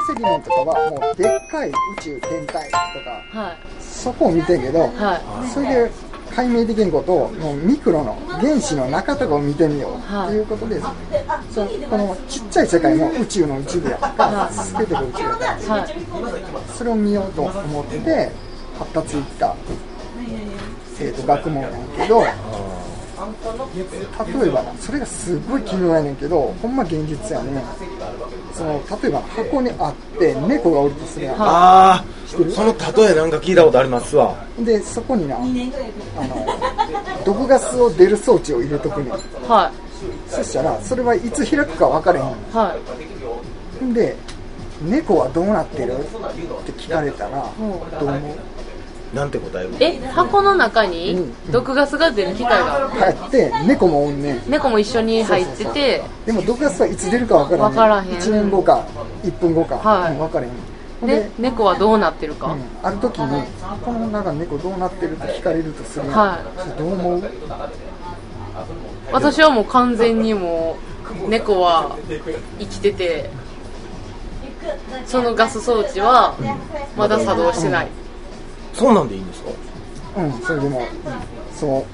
性理論とかはもうでっかい宇宙天体とかはい。そこを見てんけど、はい。それで解明できんことをもうミクロの原子の中とかを見てみようはい。ということで、そのこのちっちゃい世界も宇宙の一部やから全てが宇宙やからはいそれを見ようと思って発達いった、えー、と学問やねんけど例えばなそれがすごい奇妙やねんけどほんま現実やねその例えば箱にあって猫がおるとするやん、ああその例えなんか聞いたことありますわ。でそこになあの毒ガスを出る装置を入れとくねん。はそしたらそれはいつ開くか分からへん。いはい。んで猫はどうなってる？って聞かれたらどう思う？なんて答えるえ箱の中にうん。毒ガスが出る機械が？ある帰って猫もおんねん。猫も一緒に入ってて。でも毒ガスはいつ出るか分からへん。分からへん。1年後か1分後か、はい。うん分からへん。でで、猫はどうなってるか、うん、ある時にこの中猫どうなってるって聞かれるとするはどう思う？私はもう完全にもう猫は生きててそのガス装置はまだ作動してない、そうなんでいいんですか？うんそれでも、うん、そう。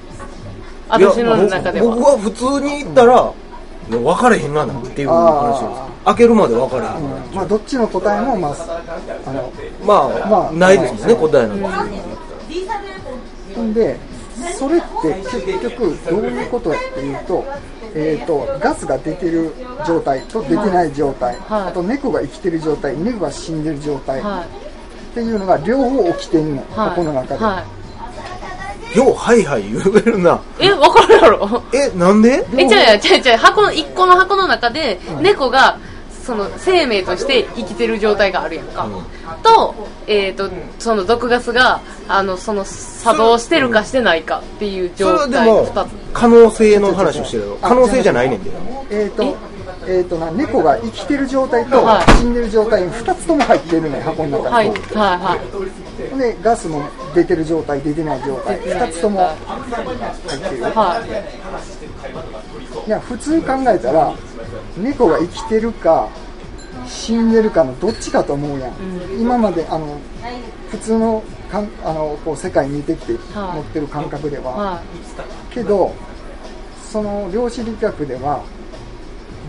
私の中では。いや僕僕は普通に言ったら、いや分かれへんがなっていう話です。開けるまで分かれへん、う。んまあどっちの答えもまああのまあ、まあないですもんね答えなんて、ほん。でそれって結局どういうことやっていうと,、えー、とガスが出てる状態と出てない状態、はい。あと猫が生きてる状態猫が死んでる状態、はっていうのが両方起きてんの、いはい。箱の中で、はい。ようはいはい言えるな。え分かるやろ？えなんで？え、違う違う違う違う、箱の、一個の箱の中で、猫が、その、生命として生きてる状態があるやんか。と、えっ、と、その毒ガスが、あの、その、作動してるかしてないかっていう状はでも態の二つ。可能性の話をしてるよ可能性じゃない。ねんで。えっ、とえー、とな猫が生きてる状態とはい。死んでる状態に2つとも入ってるね箱の中はい、に、はい、はい。でガスも出てる状態出てない状態。2つとも入ってるはい。や普通に考えたら猫が生きてるか死んでるかのどっちかと思うやん、今まであの普通のかんあのこう世界見てきてはい。持ってる感覚では、はけどその量子力学では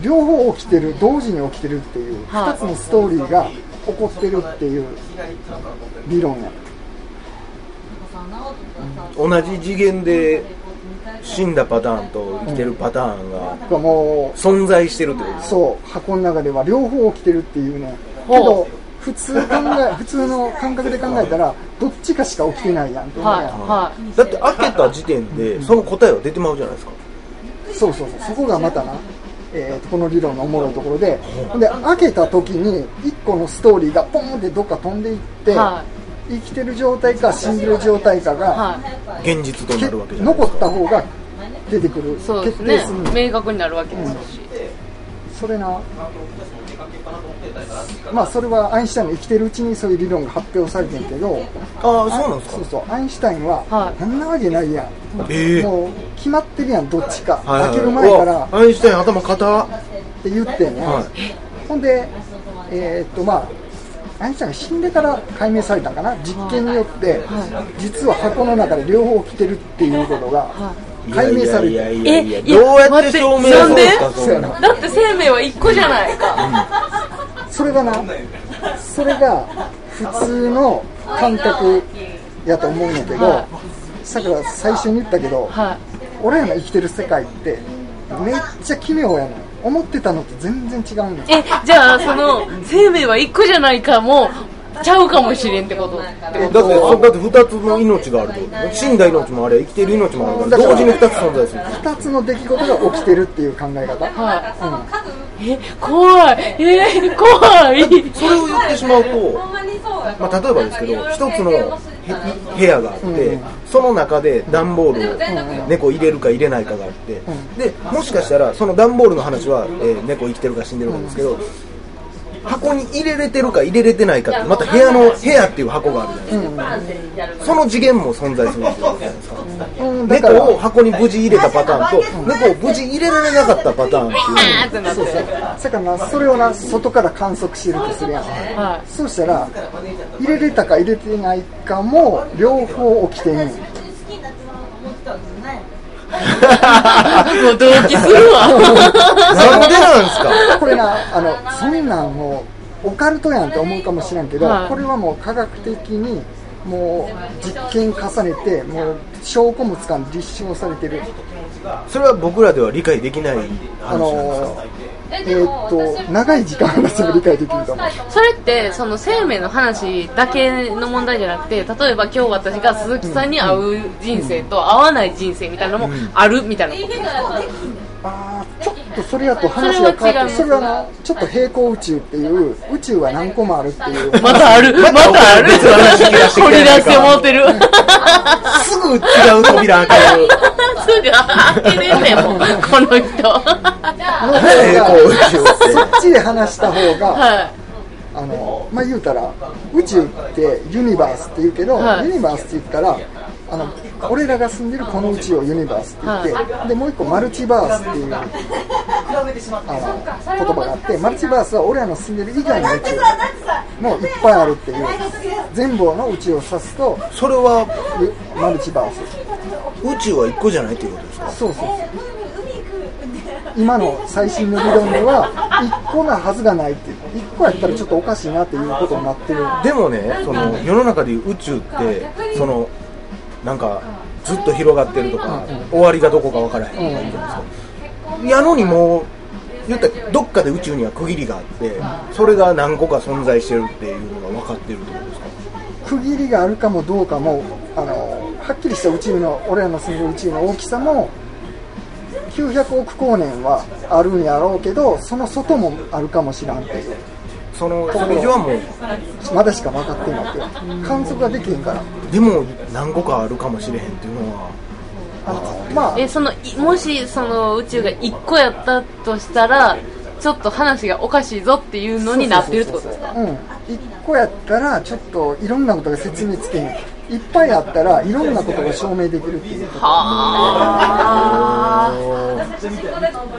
両方起きてる同時に起きてるっていうはい。2つのストーリーが起こってるっていう理論や。同じ次元で死んだパターンと生きてるパターンががもう存在してるってこと？そう箱の中では両方起きてるっていうね。けど普通考え 普通の感覚で考えたらどっちかしか起きてないやんってい。思うやん、はい。だって開けた時点でその答えは出てまうじゃないですか。そうそうそう。そこがまたな、えーとこの理論のおもろいところでで開けた時に1個のストーリーがポンってどっか飛んでいって、は生きてる状態か死んでる状態かが、はい。現実となけるわけじゃない残った方が出てくるそうですね決定する。の明確になるわけですし。それなまあそれはアインシュタインの生きてるうちにそういう理論が発表されてんけどああそうなんですか？そうそうアインシュタインは、はい。こんなわけないやん、ええもう決まってるやんどっちか、はいはい開ける前から。アインシュタイン頭硬っ。って言ってんね、はい。ほんでえーっとまあアインシュタインが死んでから解明されたんかな？実験によって、実は箱の中で両方起きてるっていうことが解明されてえどうやって証明するんですかなんで？そんなだって生命は一個じゃないか。それがなそれが普通の感覚やと思うんやけど、はさくら最初に言ったけど、はい。俺らの生きてる世界ってめっちゃ奇妙やねん思ってたのと全然違うねんえ、じゃあ、その、生命は一個じゃないかも、ちゃうかもしれんってこと。ってだってそだって2つの命があると。死んだ命もあれ生きてる命もあるから同時に2つ存在する。2つの出来事が起きてるっていう考え方、はい。え、怖い。え、怖い。それを言ってしまうと、まあ、例えばですけど一つのへ部屋があって、その中で段ボールを猫入れるか入れないかがあって、でもしかしたらその段ボールの話は、えー猫生きてるか死んでるかですけど箱に入れれてるか入れれてないかってまた部屋の部屋っていう箱があるじゃないですか、その次元も存在するんですよ、うん、猫を箱に無事入れたパターンと、猫を無事入れられなかったパターン。っていう、そうそう。だからなそれをな外から観測してるとするやん、はい、そうしたら入れれたか入れてないかも両方起きてんねん もう同期するわ。なんでなんですか？これな、あの、そんなんもう、オカルトやんって思うかもしれんけど、はい、これはもう科学的に、もう実験重ねて、もう証拠もつかん立証されてる。それは僕らでは理解できない話なんですか、あのーえー、っと長い時間話せば理解できると思うそれってその生命の話だけの問題じゃなくて例えば今日私が鈴木さんに会う人生と会わない人生みたいなのもあるみたいなことですか、あちょっとそれやと話が変わってそれはなちょっと平行宇宙っていう宇宙は何個もあるっていう。またある？またある？掘り出してもう てる すぐ違う扉開けるすぐ開けれんねんもんこの人平行宇宙そっちで話した方が、はいあのまあ言うたら宇宙ってユニバースって言うけど、はい、ユニバースって言ったらあの俺らが住んでるこの宇宙をユニバースって言って、はい、でもう一個マルチバースっていうあの言葉があってマルチバースは俺らの住んでる以外の宇宙もいっぱいあるっていう全部の宇宙を指すとそれはマルチバース宇宙は1個じゃないっていうことですか？そうそう。今の最新の理論では1個なはずがないって1個やったらちょっとおかしいなっていうことになってる。でもねその世の中でいう宇宙ってそのなんかずっと広がってるとか、終わりがどこか分からへんとか言うんですか、やのにもう言ったらどっかで宇宙には区切りがあってそれが何個か存在してるっていうのが分かってるってことですか？区切りがあるかもどうかもはっきりした宇宙の俺らの住んでる宇宙の大きさも900億光年はあるんやろうけどその外もあるかもしらんっていうそのそれ以上はもう。まだしか分かってなくて観測ができへんから。でも何個かあるかもしれへんっていうのは。まあ、えそのもしその宇宙が1個やったとしたらちょっと話がおかしいぞっていうのになってるってことですか？うん。1個やったらちょっといろんなことが説明つけんいっぱいあったらいろんなことが証明できるっていうこと。はあ。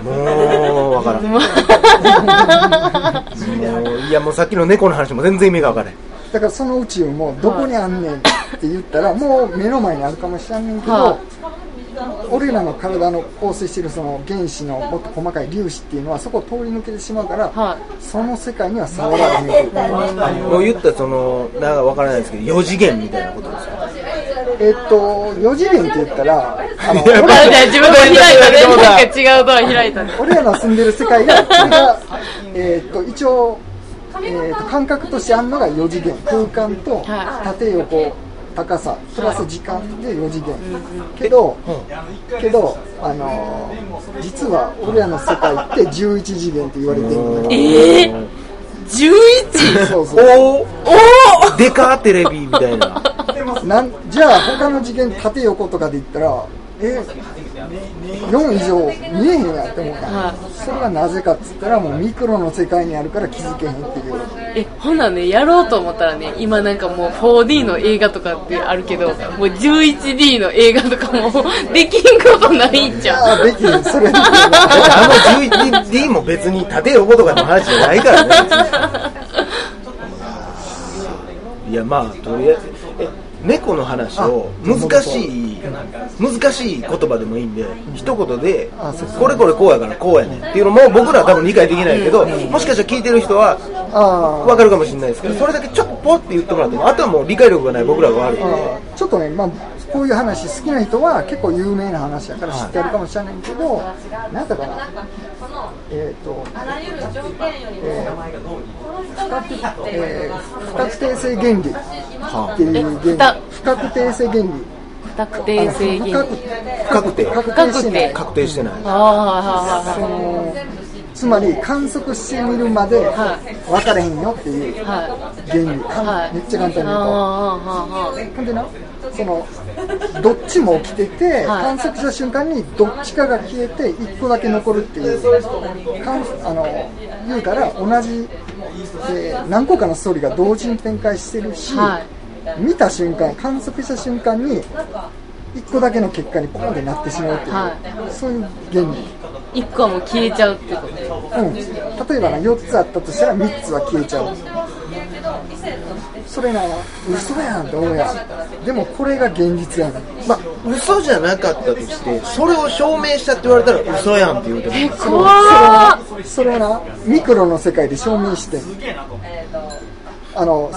もう分からん。もういやもうさっきの猫の話も全然意味が分からへん。だからその宇宙もどこにあんねんって言ったらもう目の前にあるかもしれんねんけど、俺らの体の構成しているその原子のもっと細かい粒子っていうのはそこを通り抜けてしまうから、はい、その世界には触られへん。もう言ったそのなんか分からないですけど4次元みたいなことですか？えっと4次元って言ったらあの俺ら自分で開いたねなんか違うドア開いたね俺らの住んでる世界がが、えっと一応、えー、と感覚としてあるのが4次元。空間と縦横高さプラス時間で4次元。けどけどあのー、実は俺らの世界って11次元って言われてるんだけどえー？11? そうそうおおでかテレビみたいな。なんじゃあ他の次元縦横とかで言ったらえ4以上見えへんやって思った、はい、それがなぜかっつったらもうミクロの世界にあるから気づけへんっていう。えほんなねやろうと思ったらね今なんかもう 4D の映画とかってあるけどもう 11D の映画とかも できんことないんじゃんできんそれ あの 11D も別に縦横とかの話じゃないからね。いやまあとりあえずえ猫の話を難しい難しい言葉でもいいんで一言でこれこれこうやからこうやねんっていうのも僕らは多分理解できないけどもしかしたら聞いてる人は分かるかもしれないですけどそれだけちょっとポッて言ってもらってもあとはもう理解力がない僕らが悪いんで。ちょっとね、まあ、こういう話好きな人は結構有名な話やから知ってるかもしれないけど、はい、なんだかな。えっ、ー、と、えー、えー、不確定性原理。っていう原理。不確定性原理。不確定性原理不確定確定してない。確定してない。そのつまり観測してみるまで分かれへんよっていう原理、はい、めっちゃ簡単に言うと。ほんでなそのどっちも起きてて、観測した瞬間にどっちかが消えて1個だけ残るっていう。あの言うたら同じで何個かのストーリーが同時に展開してるし、はい、見た瞬間観測した瞬間に1個だけの結果にポンってなってしまうっていう、はい、そういう原理1個はもう消えちゃうってこと？うん。例えばな4つあったとしたら3つは消えちゃう。それな嘘やんって思うやん。でもこれが現実やん。まあ嘘じゃなかったとしてそれを証明したって言われたら嘘やんって言うてもえ怖それなミクロの世界で証明して。あの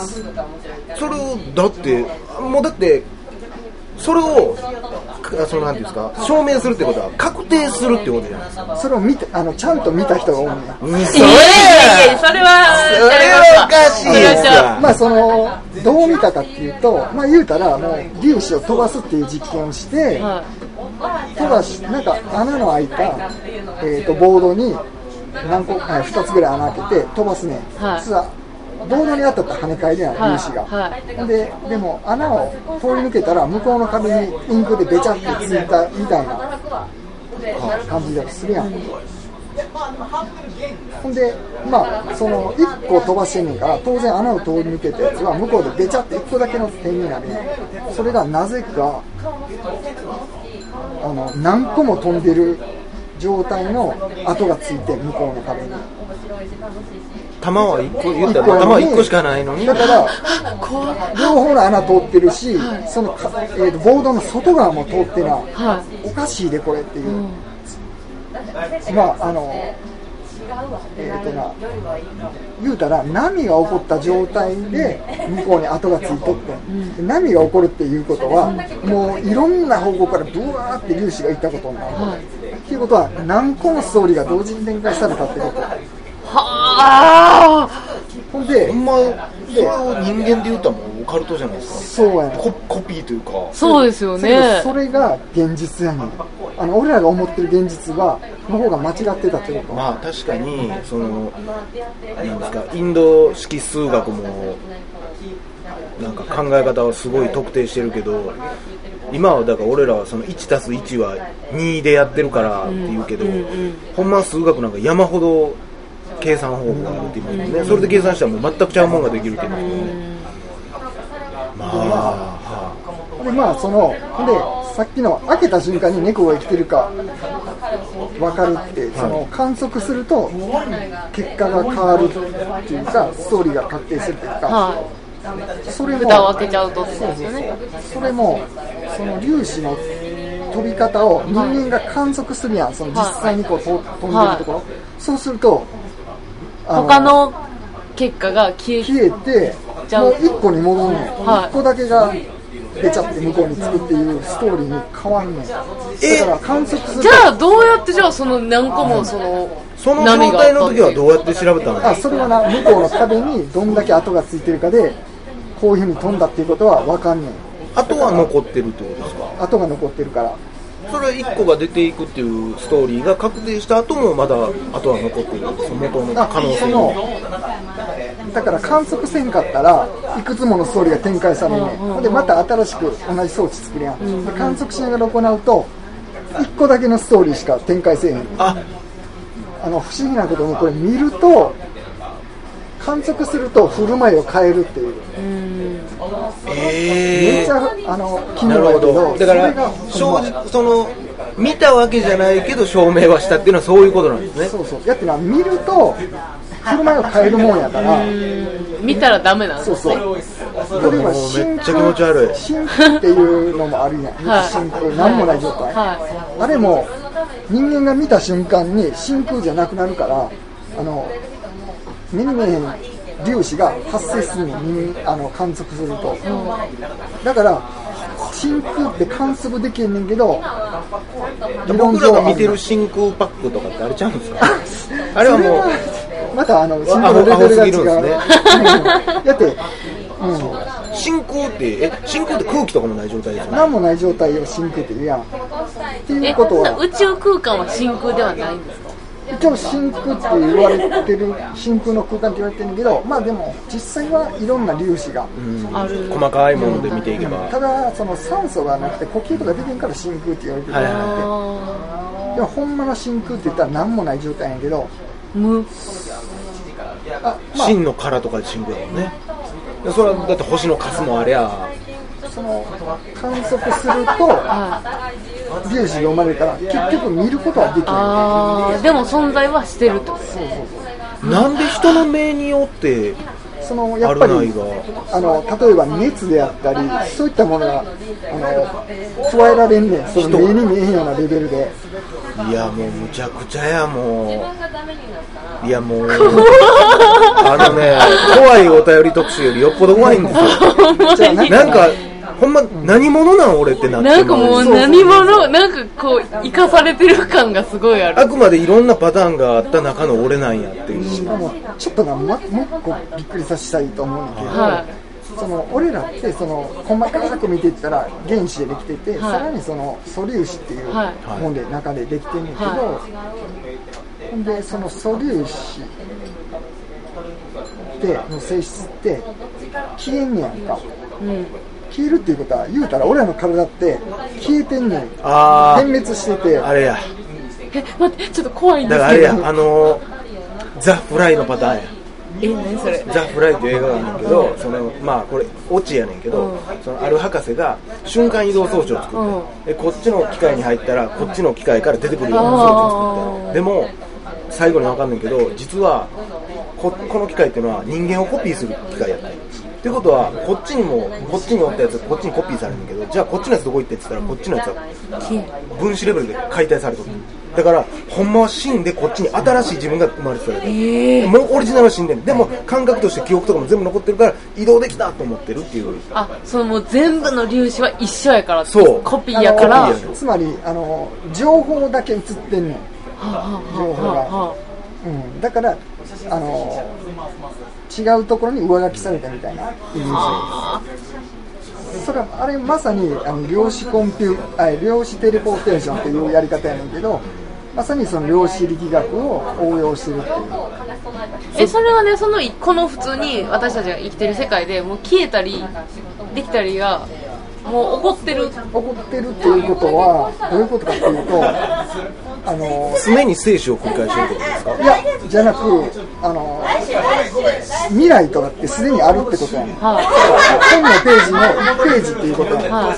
それをだってもうだってそれをそのなんていうんですか。証明するってことは確定するってことじゃないですか。それを見てあのちゃんと見た人が多いんや嘘やそれはそれはおかしいですまあそのどう見たかっていうとまあ言うたらもう粒子を飛ばすっていう実験をして、はい、飛ばしなんか穴の開いた、えーと、ボードに何個か2つぐらい穴開けて飛ばすね、はいボードに当たった跳ね返りやん、粒子が、はい、ででも穴を通り抜けたら向こうの壁にインクでべちゃってついたみたいな感じでするやん。ほんでまあその1個飛ばしてんねんから当然穴を通り抜けたやつは向こうでべちゃって1個だけの点になるそれがなぜかあの何個も飛んでる状態の跡がついて向こうの壁に弾は1個言ったら弾は1個しかないのに。だから両方の穴通ってるし、その、えーと、ボードの外側も通ってな、はい、おかしいでこれっていう、うん、まああのえーとな言うたら波が起こった状態で向こうに跡がついとって、うん、波が起こるっていうことはもういろんな方向からブワーって粒子がいったことになる、はい、っていうことは何個のストーリーが同時に展開されたってことはあ。ほんでほんまそれを人間で言うともうオカルトじゃないですか。そうやね。ココピーというか。そうですよね。それが現実やねん。あの俺らが思ってる現実はの方が間違ってたってこと。まあ確かにそのなんですかインド式数学もなんか考え方はすごい特定してるけど今はだから俺らはその 1+1 は2でやってるからって言うけど、うんうんうん、ほんま数学なんか山ほど計算方法があるって言いますもんね。それで計算したらもう全くちゃうもんができるって言いますもんねまあでまあそのでさっきの開けた瞬間に猫が生きてるか分かるって、その観測すると結果が変わるっていうかストーリーが確定するっていうか、それも蓋を開けちゃうとそうですよね。それもその粒子の飛び方を人間が観測するやんその実際にこう飛んでるところ、はい、そうすると他の結果が消え消えてもう1個に戻るの、はい、1個だけが出ちゃって向こうに着くっていうストーリーに変わんねんだから観測する。じゃあどうやってじゃあその何個もそのその状態の時はどうやって調べたのあそれはな向こうの壁にどんだけ跡がついてるかでこういうふうに飛んだっていうことは分かんねん跡は残ってるってことですか？跡が残ってるからそれは1個が出ていくっていうストーリーが確定した後もまだ後は残ってるその元の可能性。のだから観測せんかったらいくつものストーリーが展開されるね、うん、でまた新しく同じ装置作るやん、うん、で観測しながら行うと1個だけのストーリーしか展開せえへん。ああの不思議なことにこれ見ると観測すると振る舞いを変えるっていう。えー、めっちゃあの機能だけどだから正直その見たわけじゃないけど証明はしたっていうのはそういうことなんですね。そうそう。やってな見ると振る舞いを変えるもんやから。見たらダメなんですね。そうそう。例えば真空真空っていうのもあるやん、はい、真空何もない状態、はい、あれも人間が見た瞬間に真空じゃなくなるからあの目に見えへん粒子が発生するのにあの観測すると、だから真空って観測できんねんけど僕らが見てる真空パックとかってあれちゃうんですか？あれはもうまたあの真空のレベルが違う、ね、だって、うん、真空ってえ真空って空気とかもない状態ですよね？何もない状態を真空って言うやん。っていうことは。宇宙空間は真空ではないんですか？一応真空って言われてる真空の空間って言われてるけどまあでも実際はいろんな粒子がある細かいもので見ていけば、ただその酸素がなくて呼吸とか出てんから真空って言われてるんじゃなくてでもほんまの真空って言ったら何もない状態やけど無。真の殻とかで真空だもんね。それはだって星の数もありゃその観測すると、粒子読まれたら結局見ることはできない。ああでも存在はしてると。そうそうそう。なんで人の目によってそのやっぱりあの例えば熱であったりそういったものがあの加えられんねん。その目に見えへんようなレベルで。いやもうむちゃくちゃやもう。いやもう。あのね怖いお便り特集よりよっぽど怖いんですよ。じゃなんかほんま何者なん俺ってなってなんかもう何者なんかこう生かされてる感がすごいある。あくまでいろんなパターンがあった中の俺なんやっていう。しかもちょっとなももう一個びっくりさせたいと思うんだけど、はい。その俺らってその細かく見ていったら原子でできてて、はい、さらにその素粒子っていうもんで中でできてんねんけど、はい、でその素粒子での性質って消えんねやんか、うん消えるっていうことは言うたら俺らの体って消えてんねん。点滅してて。あれや。え待ってちょっと怖いんですけど。だからあれやあのー、ザ・フライのパターンや。え何それ？ザ・フライっていう映画があるんだけど、うん、そのまあこれオチやねんけど、うん、そのある博士が瞬間移動装置を作って、うん、でこっちの機械に入ったらこっちの機械から出てくるような装置を作って。でも最後に分かんないけど実はここの機械っていうのは人間をコピーする機械やったっていうことはこっちにもこっちにおったやつこっちにコピーされるんだけどじゃあこっちのやつどこ行ってって言ったらこっちのやつは分子レベルで解体されとる。だからほんまは死んでこっちに新しい自分が生まれてたえー、もうオリジナルは死んでるでも感覚として記憶とかも全部残ってるから移動できたと思ってるっていう。あそのもう全部の粒子は一緒やからそう。コピーやから。つまりあの情報だけ映ってんの情報が、うん、だからあの違うところに上書きされたみたいなイメージ。それはあれまさにあの量子コンピュあ量子テレポーテーションというやり方やねんけどまさにその量子力学を応用してるっていう。えそれはねそのこの普通に私たちが生きてる世界でもう消えたりできたりがもう怒ってる。怒ってるっていうことはどういうことかっていうとあの常に生死を繰り返してるってことですか？いやじゃなくあの未来とかってすでにあるってことやねん、は本のページの1ページっていうことやねん、は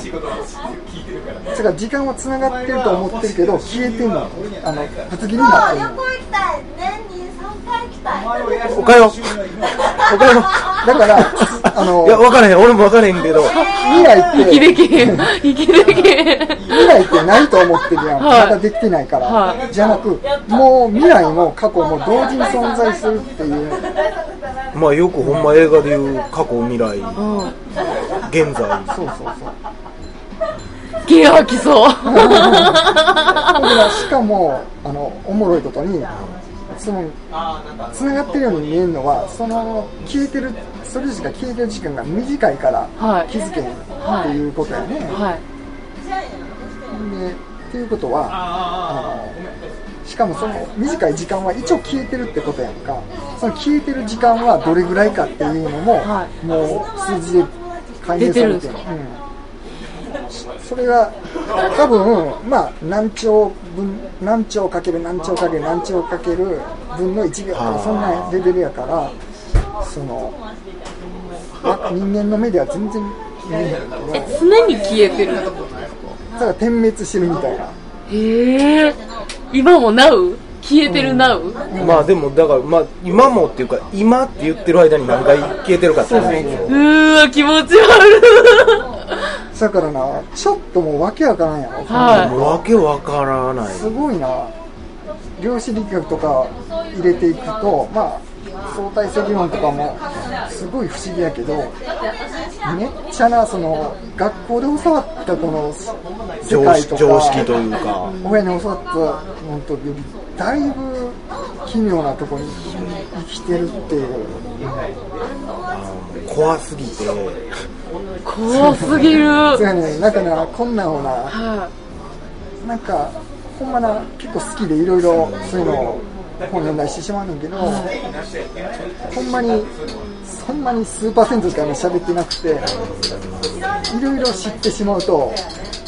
だから時間はつながってると思ってるけど消えてんの。あのぶつ切りになってるの。おかよおかよだからあのいや分からへん。俺も分からへんけど。未来って生きでけん。生きでけん。未来ってないと思ってるやん、はい、まだできてないから、はい、じゃなくもう未来も過去も同時に存在するっていう。まあよくほんま映画でいう過去未来、うん、現在。そうそうそうゲ吐きそう。しかもあのおもろいことにそのつながってるように見えるのはその消えてるそれしか消えてる時間が短いから気づけへんっていうことやね、はい、でっていうことはあのしかもその短い時間は一応消えてるってことやんか。その消えてる時間はどれぐらいかっていうのも、はい、もう数字で解明されてる、うんそれが多分まあ何兆分何兆かける何兆かける何兆かける分の1秒とかそんなレベルやからその人間の目では全然見えないけど常に消えてるってことですか？だから点滅してるみたいな。へえ今もなう？消えてるなう、うん、まあでもだからまあ今もっていうか今って言ってる間に何回消えてるかってうわ気持ち悪いだからなちょっともう訳わからんやろ、はい、わけわからない。すごいな。量子力学とか入れていくとまあ相対性理論とかもすごい不思議やけどめっちゃなその学校で教わったこの世界とか常識というか。親に教わったのとよりだいぶ奇妙なとこに生きてるっていう、怖すぎて。怖すぎる。そうやねなんかなこんなんをな、はなんかほんまな結構好きでいろいろそういうのを本読んだりしてしまうんだけど、ほんまにそんなに数パーセントしか喋ってなくていろいろ知ってしまうと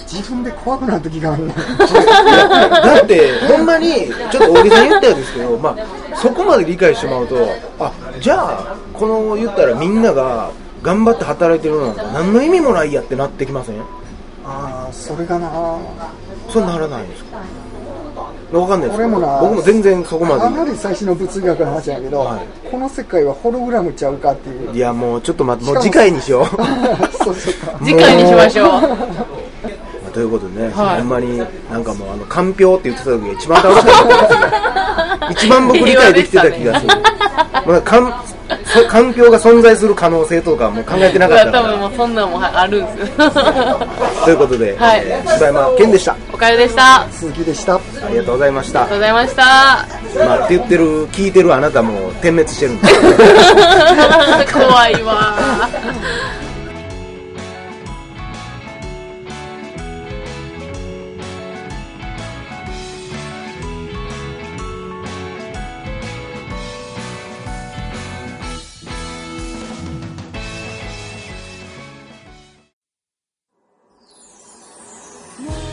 自分で怖くなる時があるだってほんまにちょっと大げさに言ったんですけど、まあ、そこまで理解してもらうとあじゃあこの言ったらみんなが頑張って働いてるのなんか何の意味もないやってなってきません？ああそれがな。そうならないんですか？わかんないです俺もな僕も全然そこまで。かなり最初の物理学の話やけど、はい。この世界はホログラムちゃうかっていう。いやもうちょっと待ってもう次回にしよう。そうそうか次回にしましょう。ということでね、はい。ほんまになんかもうあの、かんぴょうって言ってた時が一番楽しかったですね。一番僕理解できてた気がする。まあ、かん、そかんぴょうが存在する可能性とかも考えてなかったか多分もら。うそんなんもあるんですよ ということで、はいえー柴山健でした。あおかゆでしたあ鈴木でしたりがとうございました。りがとうございましたまあ、って言ってる、聞いてるあなたも点滅してるんで。怖いわ